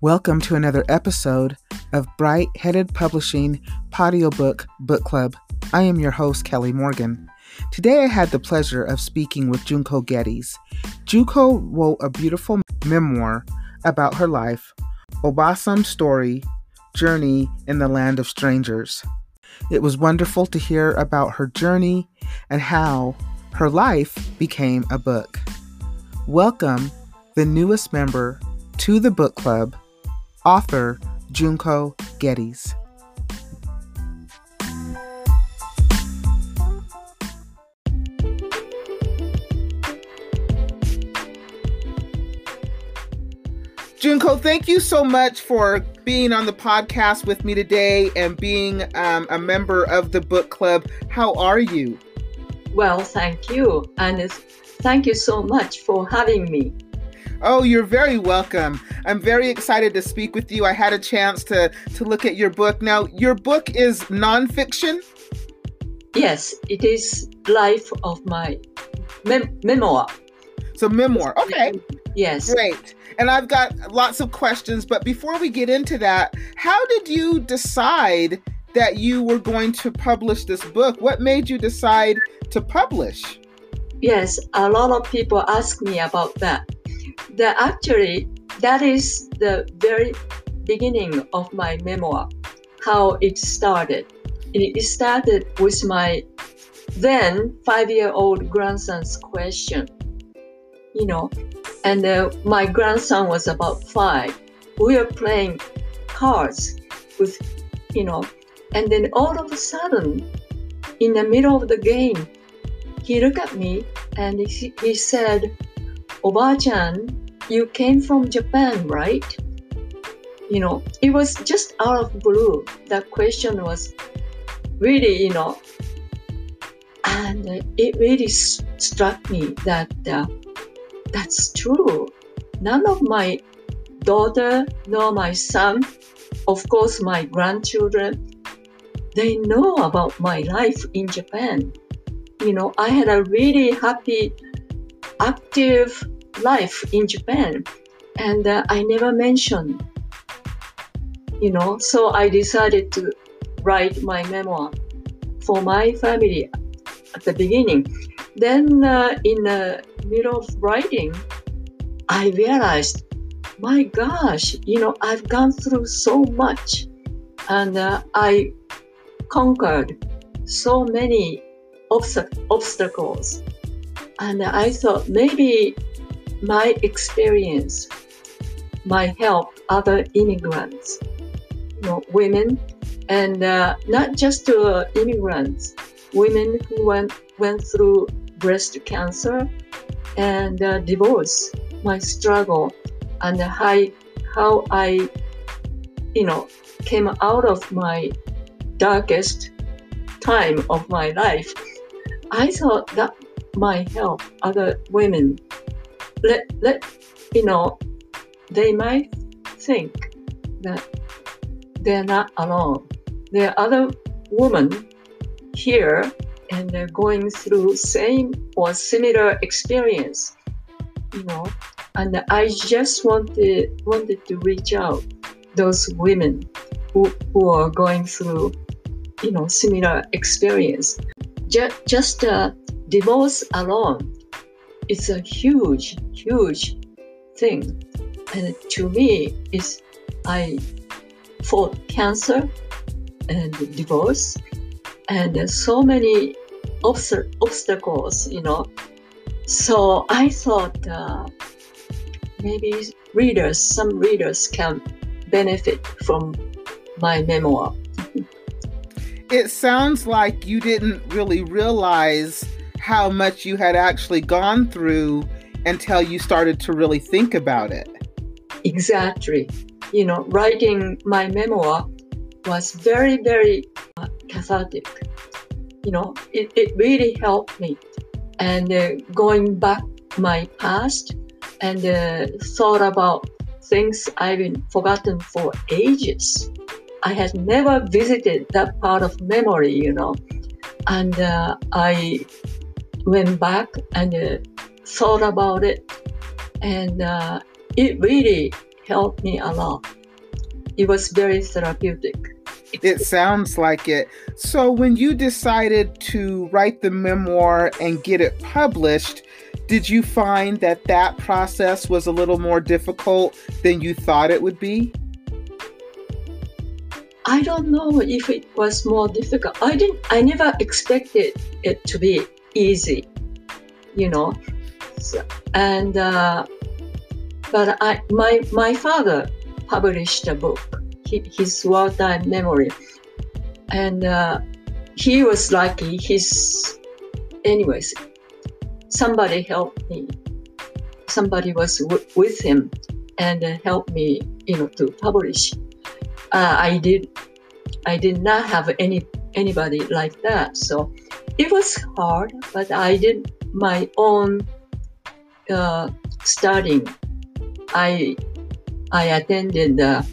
Welcome to another episode of Bright Headed Publishing Book Book Club. I am your host, Kelly Morgan. Today I had the pleasure of speaking with Junko Geddes. Junko wrote a beautiful memoir about her life, Obaachan's Story Journey in the Land of Strangers. It was wonderful to hear about her journey and how her life became a book. Welcome the newest member to the book club, author Junko Geddes. Junko, thank you so much for being on the podcast with me today and being um, a member of the book club. How are you? Well, thank you. And thank you so much for having me. Oh, you're very welcome. I'm very excited to speak with you. I had a chance to to look at your book. Now, your book is nonfiction. Yes, it is life of my mem- memoir. So memoir. Okay. Yes. Great. And I've got lots of questions, but before we get into that, how did you decide that you were going to publish this book? What made you decide to publish? Yes, a lot of people ask me about that that actually that is the very beginning of my memoir, how it started. It started with my then five-year-old grandson's question, you know, and uh, my grandson was about five. We were playing cards with, you know, and then all of a sudden, in the middle of the game, he looked at me and he, he said, Oba-chan, you came from Japan, right? You know, it was just out of blue. That question was really, you know, and it really struck me that uh, that's true. None of my daughter nor my son, of course, my grandchildren, they know about my life in Japan. You know, I had a really happy, active life in Japan, and uh, I never mentioned, you know, so I decided to write my memoir for my family at the beginning. Then, uh, in the middle of writing, I realized, my gosh, you know, I've gone through so much, and uh, I conquered so many obst- obstacles. And I thought maybe my experience might help other immigrants, you know, women, and uh, not just uh, immigrants, women who went, went through breast cancer and uh, divorce, my struggle, and how, how I, you know, came out of my darkest time of my life. I thought that might help other women let let you know they might think that they're not alone. There are other women here and they're going through same or similar experience, you know. And I just wanted wanted to reach out those women who, who are going through, you know, similar experience. Just, just uh, divorce alone it's a huge, huge thing. And to me, it's I fought cancer and divorce and so many obst- obstacles, you know. So I thought uh, maybe readers, some readers can benefit from my memoir. it sounds like you didn't really realize how much you had actually gone through until you started to really think about it. Exactly. You know, writing my memoir was very, very uh, cathartic. You know, it, it really helped me. And uh, going back my past and uh, thought about things I've been forgotten for ages. I had never visited that part of memory, you know, and uh, I went back and uh, thought about it, and uh, it really helped me a lot. It was very therapeutic. It sounds like it. So, when you decided to write the memoir and get it published, did you find that that process was a little more difficult than you thought it would be? I don't know if it was more difficult. I didn't. I never expected it to be easy, you know. And uh, but I, my my father published a book, his wartime memory, and uh, he was lucky. His, anyways, somebody helped me. Somebody was w- with him and uh, helped me, you know, to publish. Uh, I did. I did not have any anybody like that, so it was hard. But I did my own uh, studying. I I attended a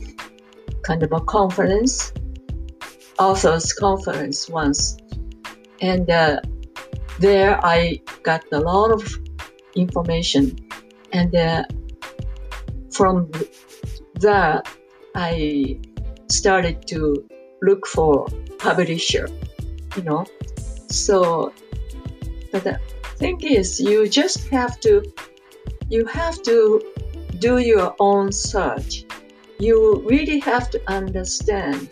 kind of a conference, authors conference once, and uh, there I got a lot of information, and uh, from that I started to look for publisher, you know. So, but the thing is, you just have to, you have to do your own search. You really have to understand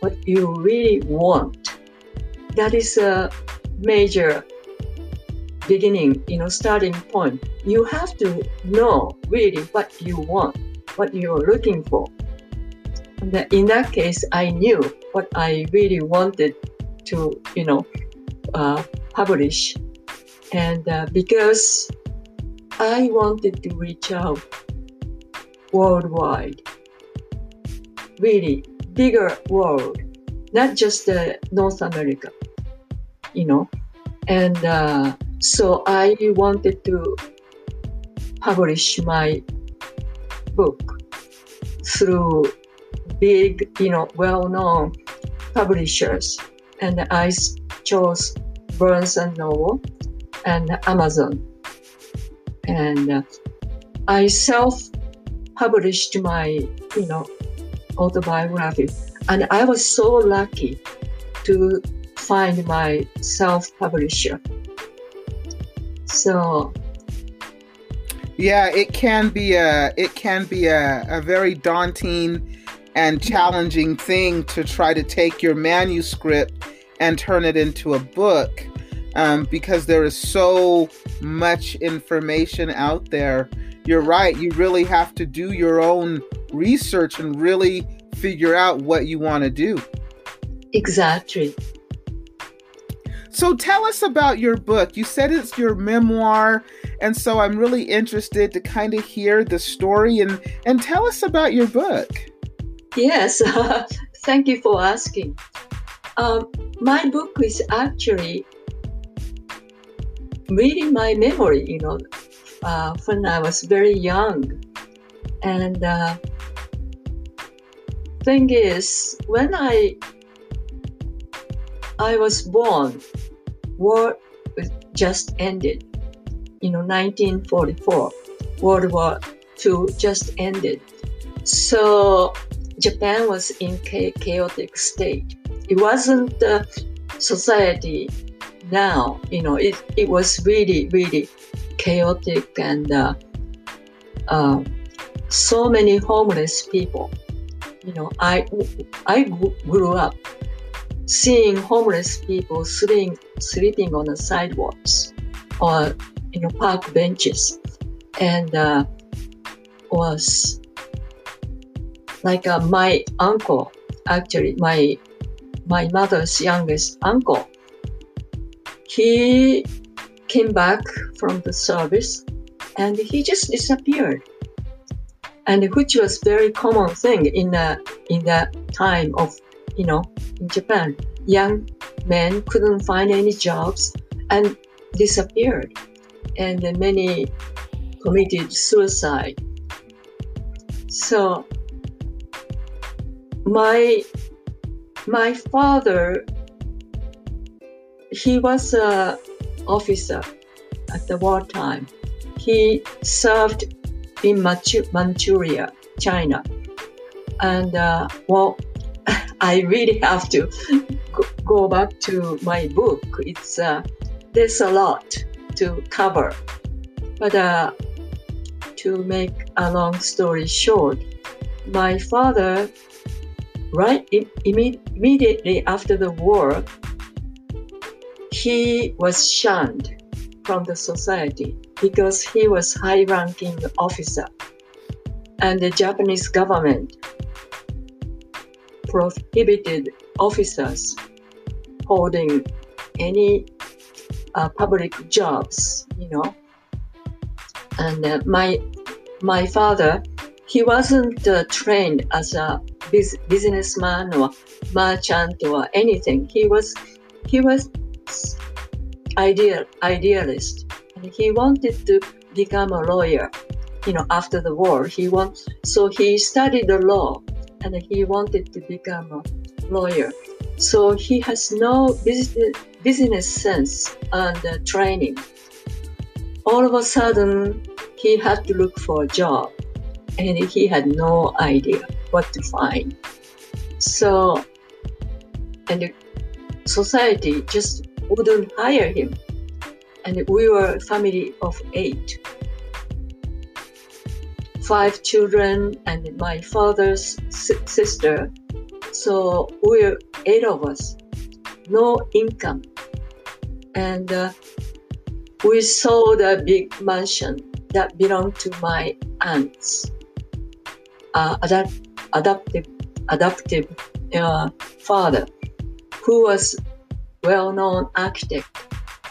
what you really want. That is a major beginning, you know, starting point. You have to know really what you want, what you're looking for. In that case, I knew what I really wanted to, you know, uh, publish. And uh, because I wanted to reach out worldwide, really bigger world, not just uh, North America, you know. And uh, so I wanted to publish my book through big, you know, well-known publishers, and I chose Barnes and Noble and Amazon and uh, I self-published my, you know, autobiography, and I was so lucky to find my self-publisher. So. Yeah, it can be a it can be a, a very daunting and challenging thing to try to take your manuscript and turn it into a book um, because there is so much information out there. You're right. You really have to do your own research and really figure out what you want to do. Exactly. So tell us about your book. You said it's your memoir, and so I'm really interested to kind of hear the story and and tell us about your book. Yes, thank you for asking. Um, my book is actually reading my memory, you know, uh, when I was very young. And uh, thing is, when I I was born, war just ended. You know, 1944, World War II just ended. So Japan was in chaotic state. It wasn't the society now, you know, it, it was really, really chaotic and uh, uh, so many homeless people. You know, I, I grew up seeing homeless people sleeping, sleeping on the sidewalks or, you know, park benches. And uh, was like uh, my uncle, actually, my my mother's youngest uncle he came back from the service and he just disappeared. And which was very common thing in the in that time of you know in japan. Young men couldn't find any jobs and disappeared. And many committed suicide. So my my father he was an officer at the wartime. He served in Manchuria China. And uh, well, I really have to go back to my book. It's uh, there's a lot to cover, but uh, to make a long story short, my father, right immediately after the war, he was shunned from the society because he was high-ranking officer, and the Japanese government prohibited officers holding any uh, public jobs, you know. And uh, my my father, he wasn't uh, trained as a biz- businessman or merchant or anything. He was he was ideal idealist, and he wanted to become a lawyer. You know, after the war, he want so he studied the law and he wanted to become a lawyer. So he has no business, business sense and uh, training. All of a sudden, he had to look for a job and he had no idea what to find. So, and the society just wouldn't hire him. And we were a family of eight five children and my father's sister. So we're eight of us, no income. And uh, we sold a big mansion that belonged to my aunts, uh, adapt, adoptive, adoptive uh, father, who was well-known architect,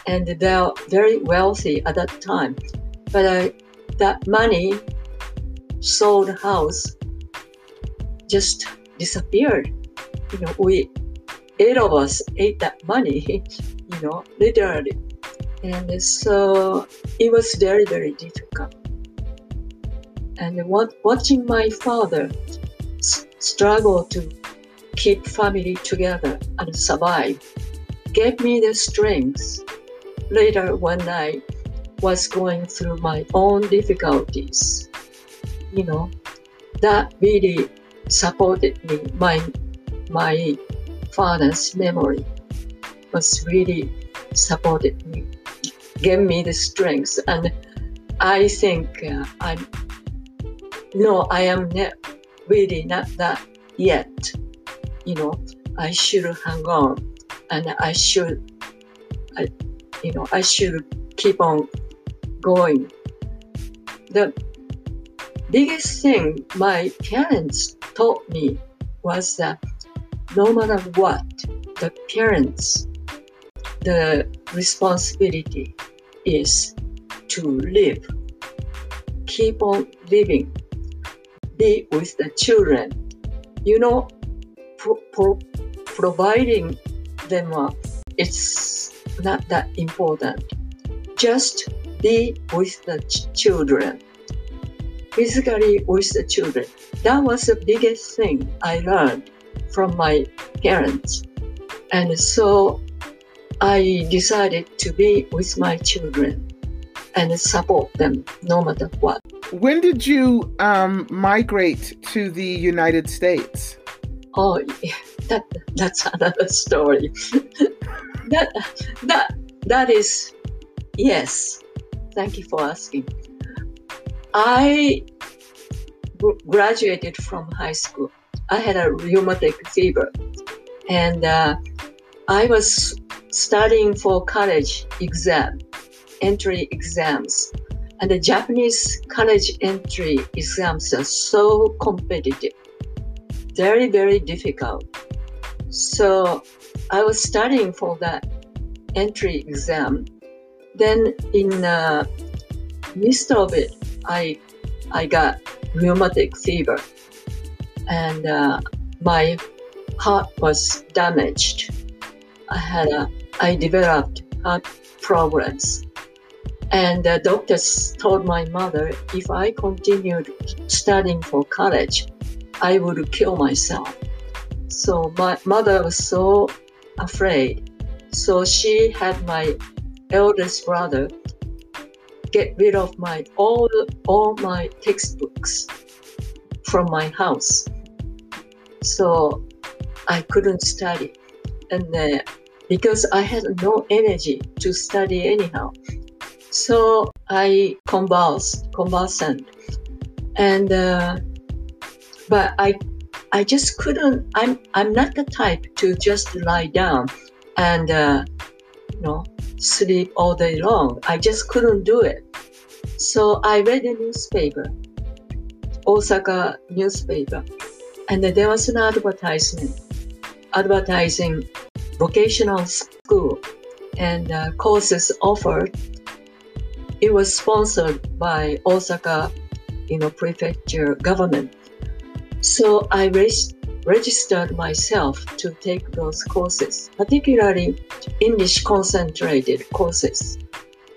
and they're very wealthy at that time. But uh, that money sold house just disappeared. You know, we eight of us ate that money, you know, literally. And so it was very, very difficult. And watching my father struggle to keep family together and survive gave me the strength later when I was going through my own difficulties you know, that really supported me. My my father's memory was really supported me, gave me the strength, and I think uh, I'm no, I am not really not that yet. You know, I should hang on, and I should, I, you know, I should keep on going. The biggest thing my parents taught me was that no matter what, the parents, the responsibility is to live, keep on living, be with the children. You know, pro- pro- providing them, up, it's not that important. Just be with the ch- children physically with the children. That was the biggest thing I learned from my parents. And so I decided to be with my children and support them no matter what. When did you um, migrate to the United States? Oh, that that's another story. that that that is yes. Thank you for asking. I graduated from high school. I had a rheumatic fever, and uh, I was studying for college exam, entry exams, and the Japanese college entry exams are so competitive, very very difficult. So I was studying for that entry exam. Then in uh, midst of it, I I got rheumatic fever, and uh, my heart was damaged. I had a I developed heart problems, and the doctors told my mother if I continued studying for college, I would kill myself. So my mother was so afraid. So she had my eldest brother get rid of my all all my textbooks from my house. So I couldn't study. And uh, because I had no energy to study anyhow. So I convulsed, convalescent. And, uh, but I, I just couldn't, I'm, I'm not the type to just lie down and, uh, you know, sleep all day long. I just couldn't do it. So I read a newspaper, Osaka newspaper, and there was an advertisement advertising vocational school and uh, courses offered. It was sponsored by Osaka, you know, prefecture government. So I res- registered myself to take those courses, particularly English concentrated courses.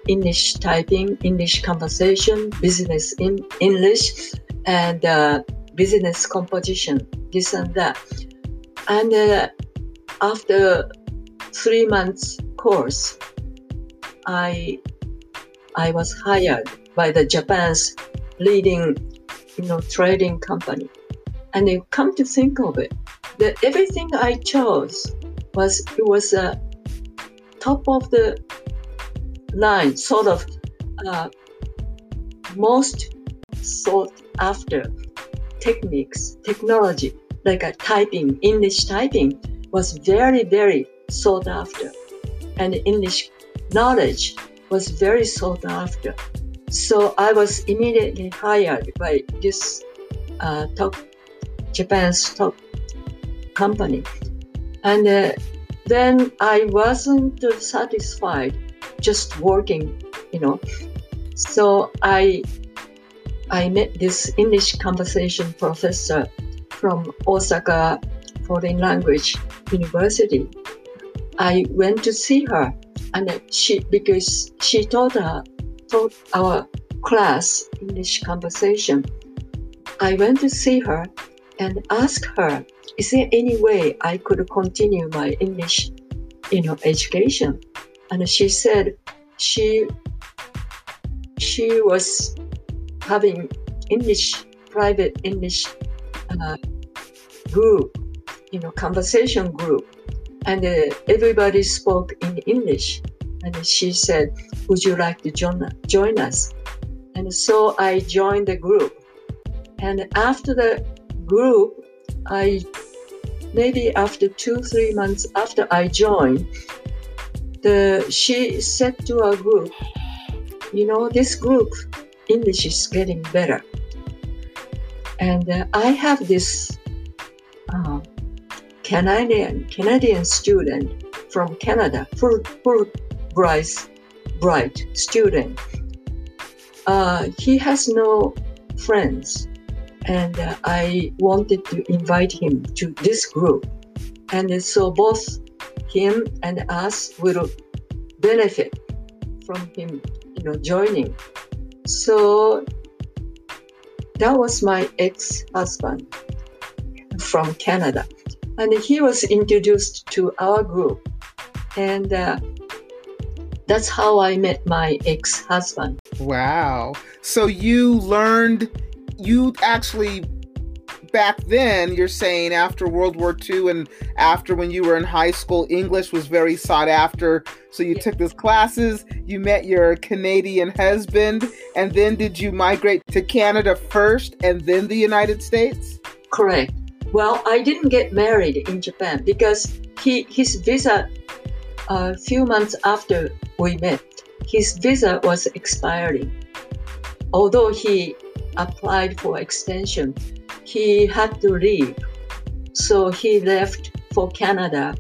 English typing, English conversation, business in English, and uh, business composition, this and that. And uh, after three months course, I I was hired by the Japan's leading, you know, trading company. And you come to think of it, that everything I chose was it was a top of the line, sort of uh, most sought after techniques, technology, like a typing, English typing was very, very sought after. And English knowledge was very sought after. So I was immediately hired by this uh, top Japan's top company. And uh, then I wasn't satisfied just working, you know. So I I met this English conversation professor from Osaka Foreign Language University. I went to see her, and she because she taught her taught our class English conversation. I went to see her and asked her, "Is there any way I could continue my English, you know, education?" And she said she she was having English private English uh, group, you know, conversation group, and uh, everybody spoke in English. And she said, "Would you like to join join us?" And so I joined the group. And after the group, I maybe after two three months after I joined, the she said to our group, "You know, this group English is getting better." And uh, I have this uh, Canadian Canadian student from Canada, full, full bright, bright student. Uh, he has no friends, and uh, I wanted to invite him to this group, and so both him and us will benefit from him, you know, joining. So that was my ex-husband from Canada. And he was introduced to our group. And uh, that's how I met my ex husband. Wow. So you learned, you actually, back then, you're saying after World War II and after when you were in high school, English was very sought after. So you yeah. took those classes, you met your Canadian husband, and then did you migrate to Canada first and then the United States? Correct. Well, I didn't get married in Japan because he his visa a few months after we met, his visa was expiring. Although he applied for extension, he had to leave. So he left for Canada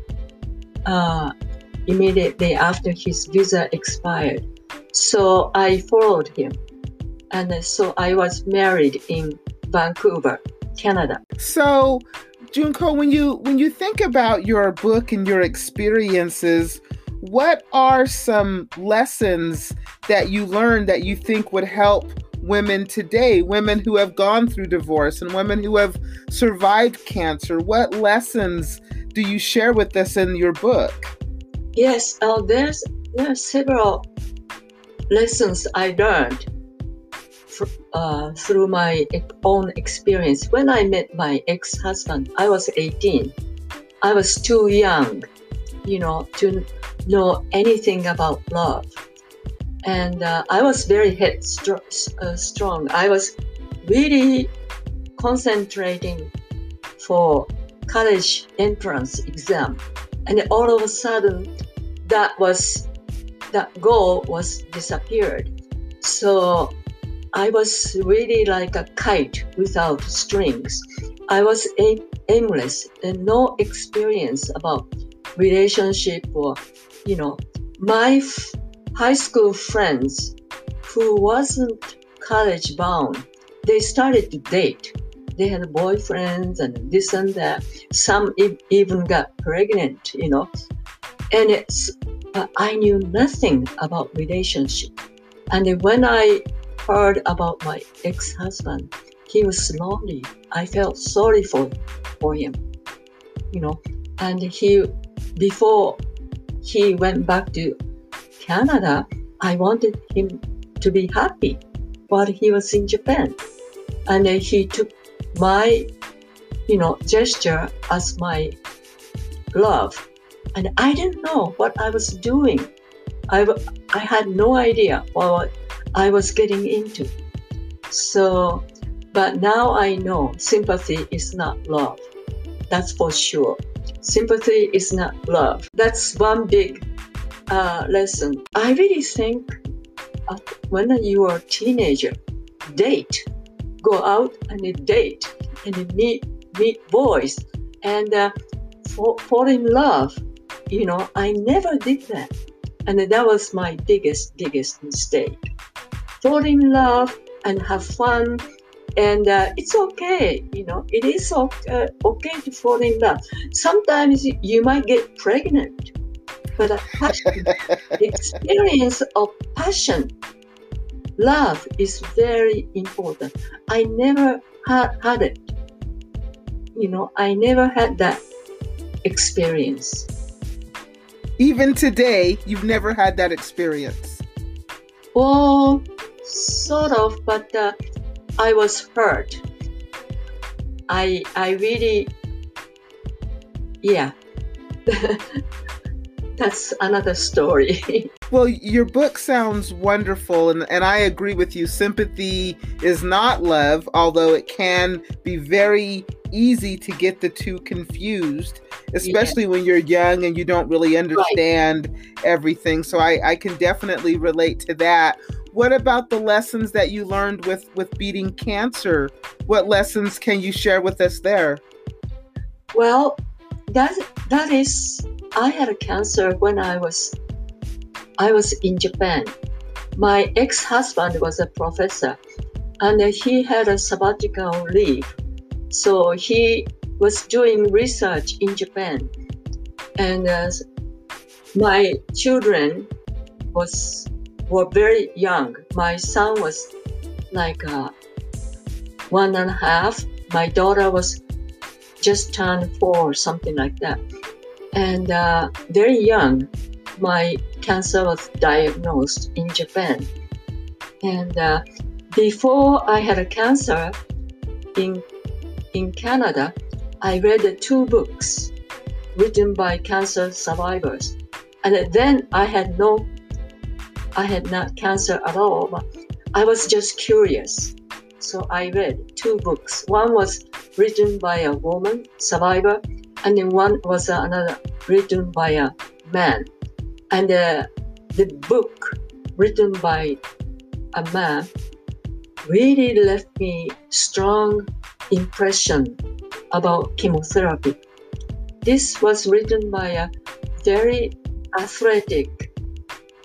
uh, immediately after his visa expired. So I followed him. And so I was married in Vancouver. Canada. So, Junko, when you when you think about your book and your experiences, what are some lessons that you learned that you think would help women today, women who have gone through divorce and women who have survived cancer? What lessons do you share with us in your book? Yes, uh, there's there are several lessons I learned uh, through my own experience. When I met my ex-husband, I was 18. I was too young, you know, to know anything about love. And uh, I was very headstrong. Uh, I was really concentrating for college entrance exam. And all of a sudden, that was that goal was disappeared. So I was really like a kite without strings. I was aimless and no experience about relationship or, you know, my f- high school friends who wasn't college bound, they started to date. They had boyfriends and this and that. Some e- even got pregnant, you know. And it's, but I knew nothing about relationship. And when I heard about my ex-husband, he was lonely. I felt sorry for for him, you know. And he, before he went back to Canada, I wanted him to be happy while he was in Japan. And he took my, you know, gesture as my love. And I didn't know what I was doing. I, I had no idea what I was getting into. So, but now I know sympathy is not love. That's for sure. Sympathy is not love. That's one big uh, lesson. I really think uh, when you are a teenager, date, go out and date and meet meet boys and uh, fall, fall in love. You know, I never did that, and that was my biggest biggest mistake fall in love and have fun and uh, it's okay you know it is okay, uh, okay to fall in love. Sometimes you might get pregnant but passion, experience of passion love is very important. I never had, had it. You know i never had that experience. Even today you've never had that experience. Well sort of, but uh, I was hurt. I I really, yeah. That's another story. well, your book sounds wonderful, and, and I agree with you. Sympathy is not love, although it can be very easy to get the two confused, especially yeah. when you're young and you don't really understand right. everything. So I, I can definitely relate to that. What about the lessons that you learned with with beating cancer? What lessons can you share with us there? Well, that that is I had a cancer when I was I was in Japan. My ex-husband was a professor and he had a sabbatical leave. So he was doing research in Japan. And uh, my children was were very young. My son was like uh, one and a half. My daughter was just turned four, something like that. And uh, very young, my cancer was diagnosed in Japan. And uh, before I had a cancer in in Canada, I read two books written by cancer survivors. And then I had no I had not cancer at all, but I was just curious. So I read two books. One was written by a woman survivor, and then one was another written by a man. And uh, the book written by a man really left me strong impression about chemotherapy. This was written by a very athletic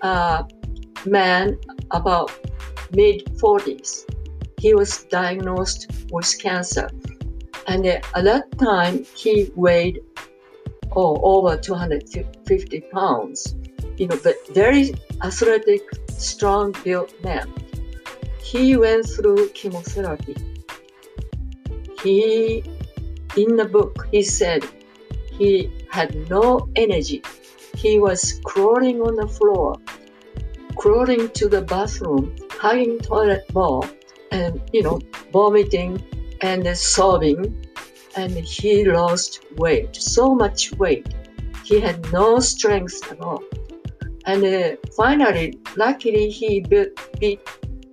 uh, man about mid 40s. He was diagnosed with cancer. And at that time, he weighed oh, over 250 pounds. You know, but very athletic, strong built man. He went through chemotherapy. He, in the book, he said he had no energy. He was crawling on the floor crawling to the bathroom, hugging toilet bowl, and you know vomiting and sobbing and he lost weight so much weight. He had no strength at all. And uh, finally luckily he beat,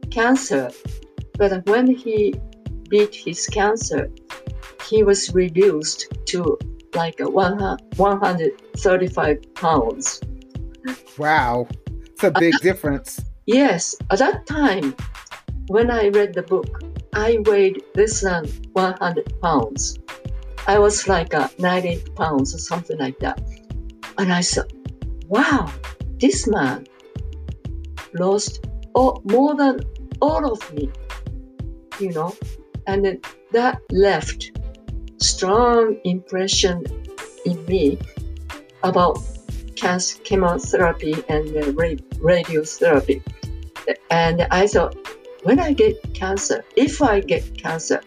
cancer. But when he beat his cancer he was reduced to like 135 pounds. Wow it's a big difference yes at that time when I read the book, I weighed less than 100 pounds. I was like a 90 pounds or something like that. And I thought, wow, this man lost all, more than all of me, you know, and that left strong impression in me about cancer chemotherapy and radiotherapy. And I thought, when I get cancer, if I get cancer,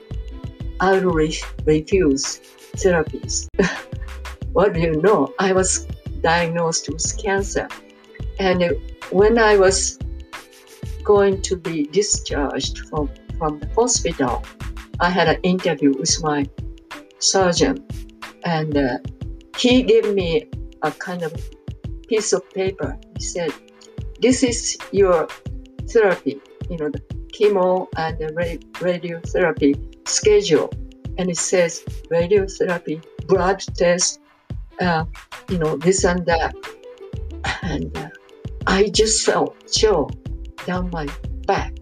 I will re- refuse therapies. what do you know? I was diagnosed with cancer. And when I was going to be discharged from, from the hospital, I had an interview with my surgeon. And uh, he gave me a kind of piece of paper. He said, This is your therapy, you know, the chemo and the radi- radiotherapy schedule. And it says radiotherapy, blood test, uh, you know, this and that. And uh, I just felt chill down my back.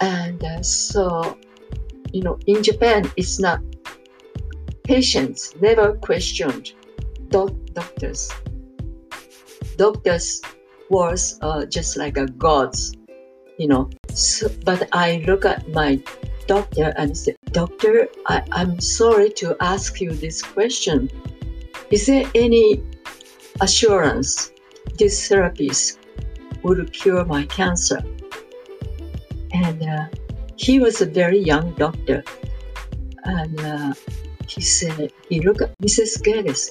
And uh, so, you know, in Japan, it's not patients never questioned doc- doctors. Doctors was uh, just like a gods you know. So, but I look at my doctor and say, Doctor, I, I'm sorry to ask you this question. Is there any assurance these therapies would cure my cancer? And uh, he was a very young doctor. And uh, he said, he looked at Mrs. Geddes,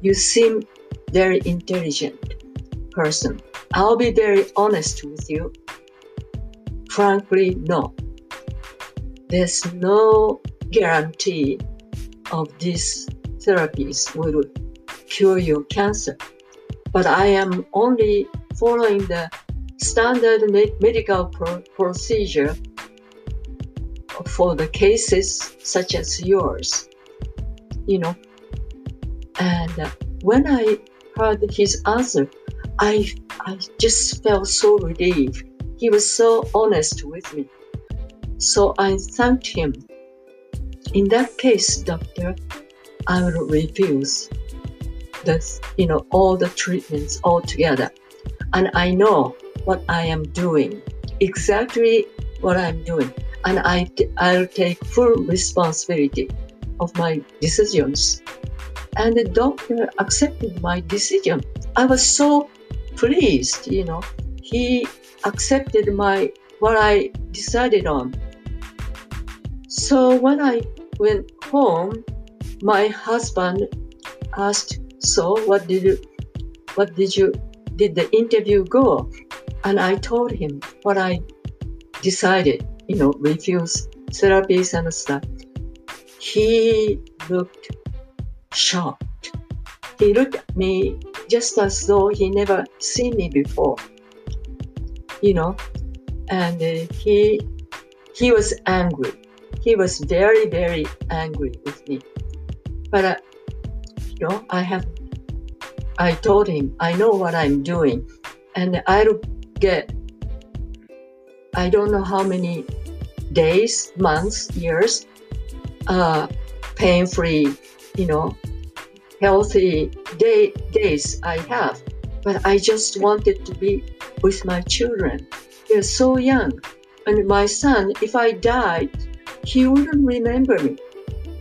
you seem very intelligent person. I'll be very honest with you. Frankly, no. There's no guarantee of these therapies will cure your cancer. But I am only following the standard medical pro- procedure for the cases such as yours. You know, and uh, when I heard his answer, I I just felt so relieved he was so honest with me. So I thanked him. In that case, doctor, I will refuse the, you know, all the treatments altogether. And I know what I am doing, exactly what I'm doing. And I, I'll take full responsibility of my decisions. And the doctor accepted my decision. I was so pleased, you know. He accepted my what I decided on. So when I went home, my husband asked, "So what did you, what did you, did the interview go?" And I told him what I decided. You know, refuse therapies and stuff. He looked shocked. He looked at me just as though he never seen me before you know, and uh, he he was angry. He was very very angry with me. But uh, you know, I have I told him I know what I'm doing, and I'll get I don't know how many days, months, years, uh, pain free, you know, healthy day, days I have. But I just wanted to be with my children. They're so young. And my son, if I died, he wouldn't remember me.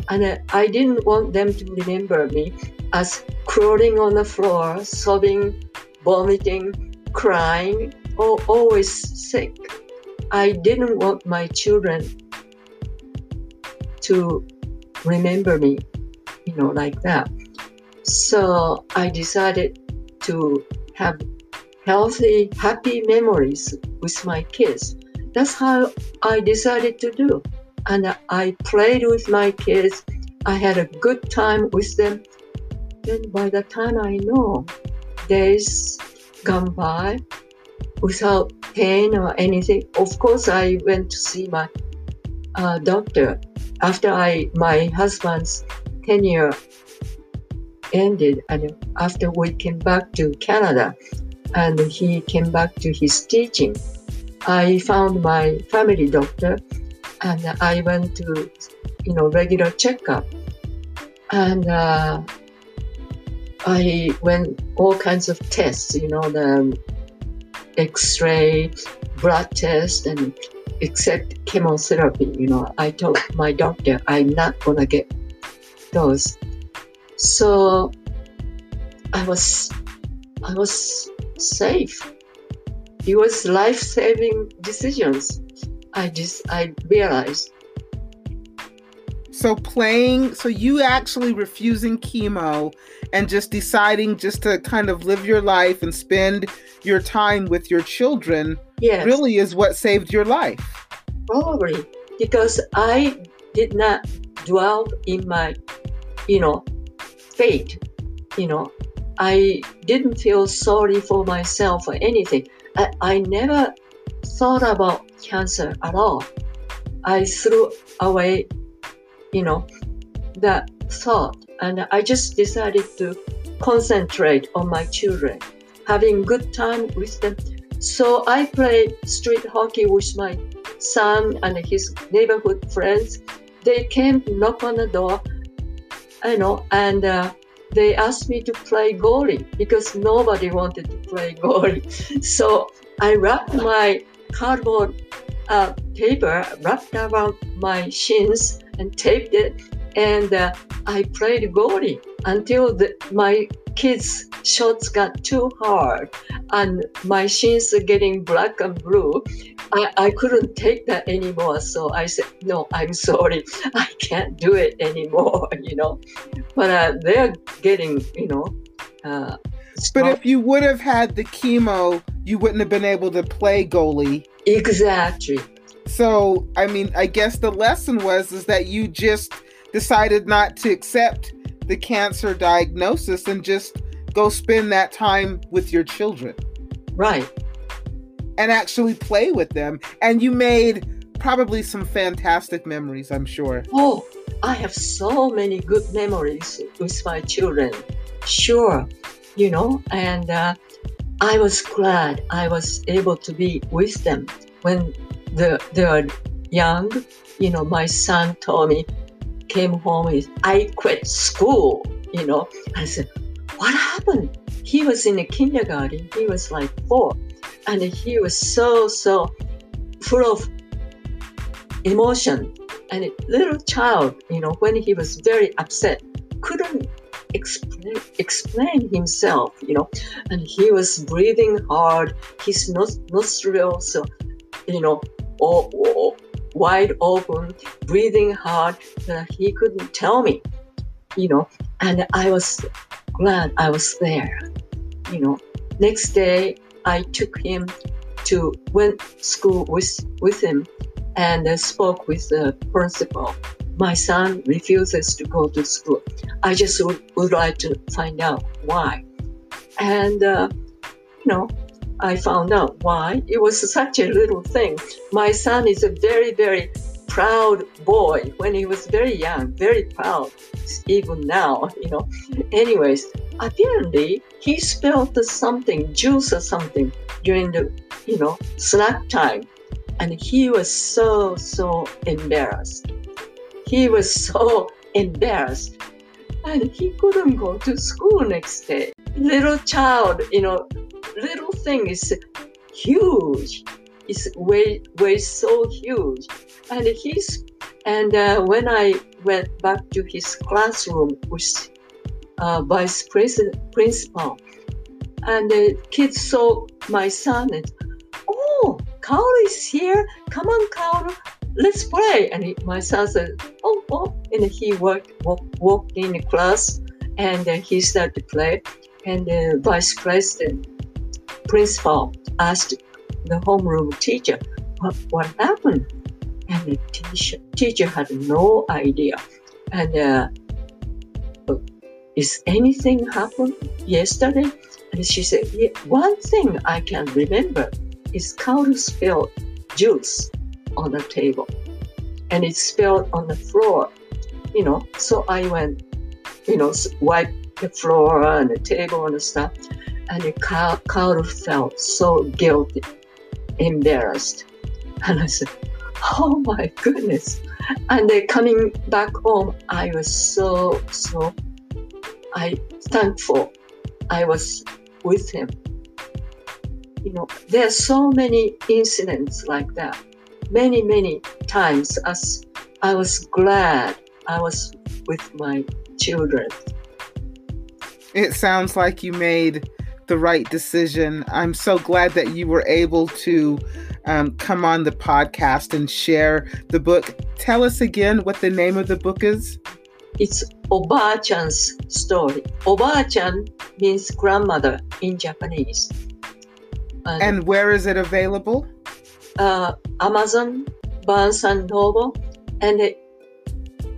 And I didn't want them to remember me as crawling on the floor, sobbing, vomiting, crying, or always sick. I didn't want my children to remember me, you know, like that. So I decided to have healthy, happy memories with my kids. that's how I decided to do. And I played with my kids. I had a good time with them. Then by the time I know, days gone by without pain or anything. Of course, I went to see my uh, doctor after I my husband's tenure ended, and after we came back to Canada, and he came back to his teaching. I found my family doctor, and I went to, you know, regular checkup, and uh, I went all kinds of tests, you know, the X-ray, blood test, and except chemotherapy. You know, I told my doctor I'm not gonna get those. So I was, I was safe. It was life-saving decisions. I just I realized. So playing, so you actually refusing chemo and just deciding just to kind of live your life and spend your time with your children yes. really is what saved your life. Probably because I did not dwell in my, you know, fate. You know, I didn't feel sorry for myself or anything. I, I never thought about cancer at all. I threw away, you know, that thought and I just decided to concentrate on my children, having good time with them. So I played street hockey with my son and his neighborhood friends. They came knock on the door, you know, and uh, they asked me to play goalie because nobody wanted to play goalie. So I wrapped my cardboard uh, paper wrapped around my shins and taped it and uh, I played goalie until the, my kids' shots got too hard and my shins are getting black and blue. I, I couldn't take that anymore. So I said, no, I'm sorry. I can't do it anymore, you know. But uh, they're getting, you know. Uh, but if you would have had the chemo, you wouldn't have been able to play goalie. Exactly. So, I mean, I guess the lesson was is that you just decided not to accept the cancer diagnosis and just go spend that time with your children. Right. And actually play with them. And you made probably some fantastic memories, I'm sure. Oh, I have so many good memories with my children. Sure. You know, and uh, I was glad I was able to be with them when the, they were young. You know, my son told me, came home is I quit school, you know. I said, What happened? He was in the kindergarten, he was like four, and he was so, so full of emotion. And a little child, you know, when he was very upset, couldn't explain, explain himself, you know, and he was breathing hard, his nostrils, uh, you know, all, all, wide open, breathing hard, he couldn't tell me, you know. And I was glad I was there, you know. Next day, I took him to went school with with him and uh, spoke with the principal. My son refuses to go to school. I just would, would like to find out why. And uh, you know, I found out why. It was such a little thing. My son is a very, very proud boy when he was very young, very proud, even now, you know. Anyways, apparently he spilled something, juice or something during the, you know, snack time. And he was so, so embarrassed. He was so embarrassed. And he couldn't go to school next day. Little child, you know, little thing is huge. It's way way so huge, and he's and uh, when I went back to his classroom with uh, vice president principal, and the kids saw my son and oh, Carl is here. Come on, Carl, let's play. And he, my son said, oh, oh, and he walked walk, walked in the class, and he started to play. And the vice president principal asked the homeroom teacher, what, what happened? And the teacher, teacher had no idea. And uh, is anything happened yesterday? And she said, yeah, one thing I can remember is Carl spilled juice on the table and it spilled on the floor, you know. So I went, you know, wipe the floor and the table and stuff. And Carl, felt so guilty, embarrassed. And I said, oh my goodness. And then coming back home, I was so, so I thankful I was with him. You know, there are so many incidents like that. Many, many times as I was glad I was with my children. It sounds like you made the right decision. I'm so glad that you were able to um, come on the podcast and share the book. Tell us again what the name of the book is. It's Obaachan's story. Obaachan means grandmother in Japanese. And, and where is it available? Uh, Amazon, Barnes and Noble, and it,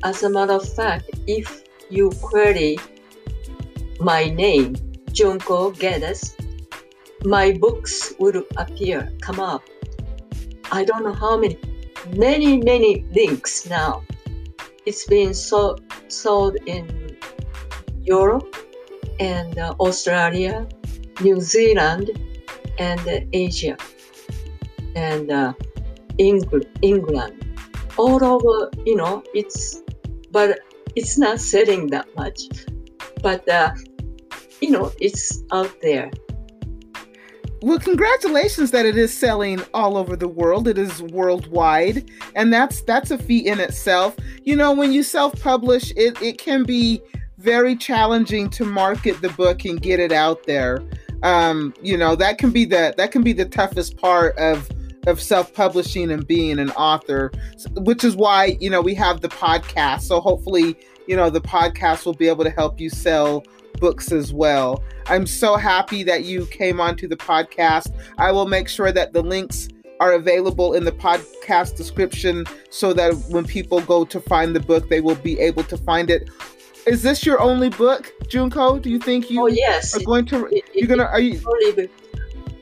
as a matter of fact, if you query my name, Junko Geddes, my books will appear, come up. I don't know how many, many, many links now. It's been so, sold in Europe and uh, Australia, New Zealand, and uh, Asia, and uh, England, England, all over. You know, it's but it's not selling that much, but uh, you know, it's out there. Well, congratulations that it is selling all over the world. It is worldwide, and that's that's a feat in itself. You know, when you self-publish, it it can be very challenging to market the book and get it out there. Um, you know, that can be the that can be the toughest part of of self-publishing and being an author, which is why, you know, we have the podcast. So hopefully, you know, the podcast will be able to help you sell books as well. I'm so happy that you came onto the podcast. I will make sure that the links are available in the podcast description so that when people go to find the book, they will be able to find it. Is this your only book, Junko? Do you think you oh, yes. are going to? It, it, you're gonna? Are you?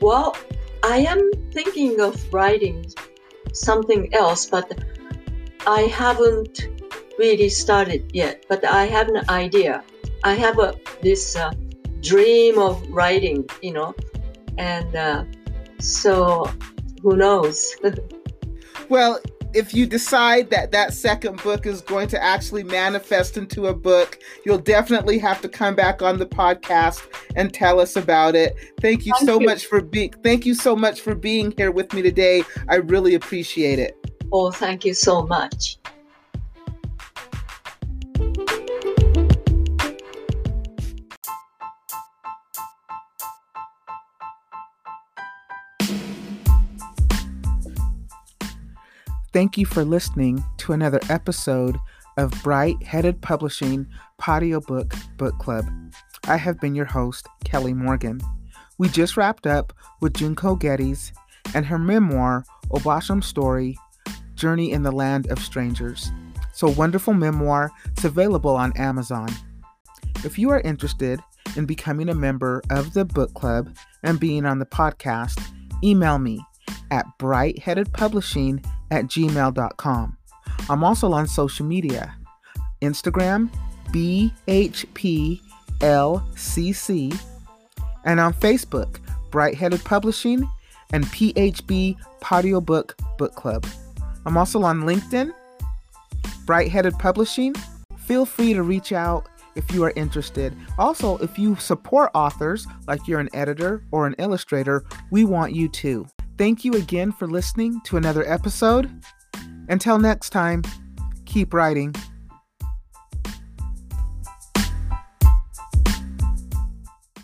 Well, I am thinking of writing something else, but I haven't really started yet. But I have an idea. I have a this uh, dream of writing, you know, and uh, so who knows? well, if you decide that that second book is going to actually manifest into a book, you'll definitely have to come back on the podcast and tell us about it. Thank you thank so you. much for being thank you so much for being here with me today. I really appreciate it. Oh, thank you so much. Thank you for listening to another episode of Bright Headed Publishing Book Book Club. I have been your host, Kelly Morgan. We just wrapped up with Junko Geddes and her memoir, Obaachan's Story Journey in the Land of Strangers. So, wonderful memoir. It's available on Amazon. If you are interested in becoming a member of the book club and being on the podcast, email me at brightheadedpublishing at gmail.com. I'm also on social media Instagram, BHPLCC, and on Facebook, Bright Headed Publishing and PHB Patio Book Book Club. I'm also on LinkedIn, Bright Headed Publishing. Feel free to reach out if you are interested. Also, if you support authors, like you're an editor or an illustrator, we want you too. Thank you again for listening to another episode. Until next time, keep writing.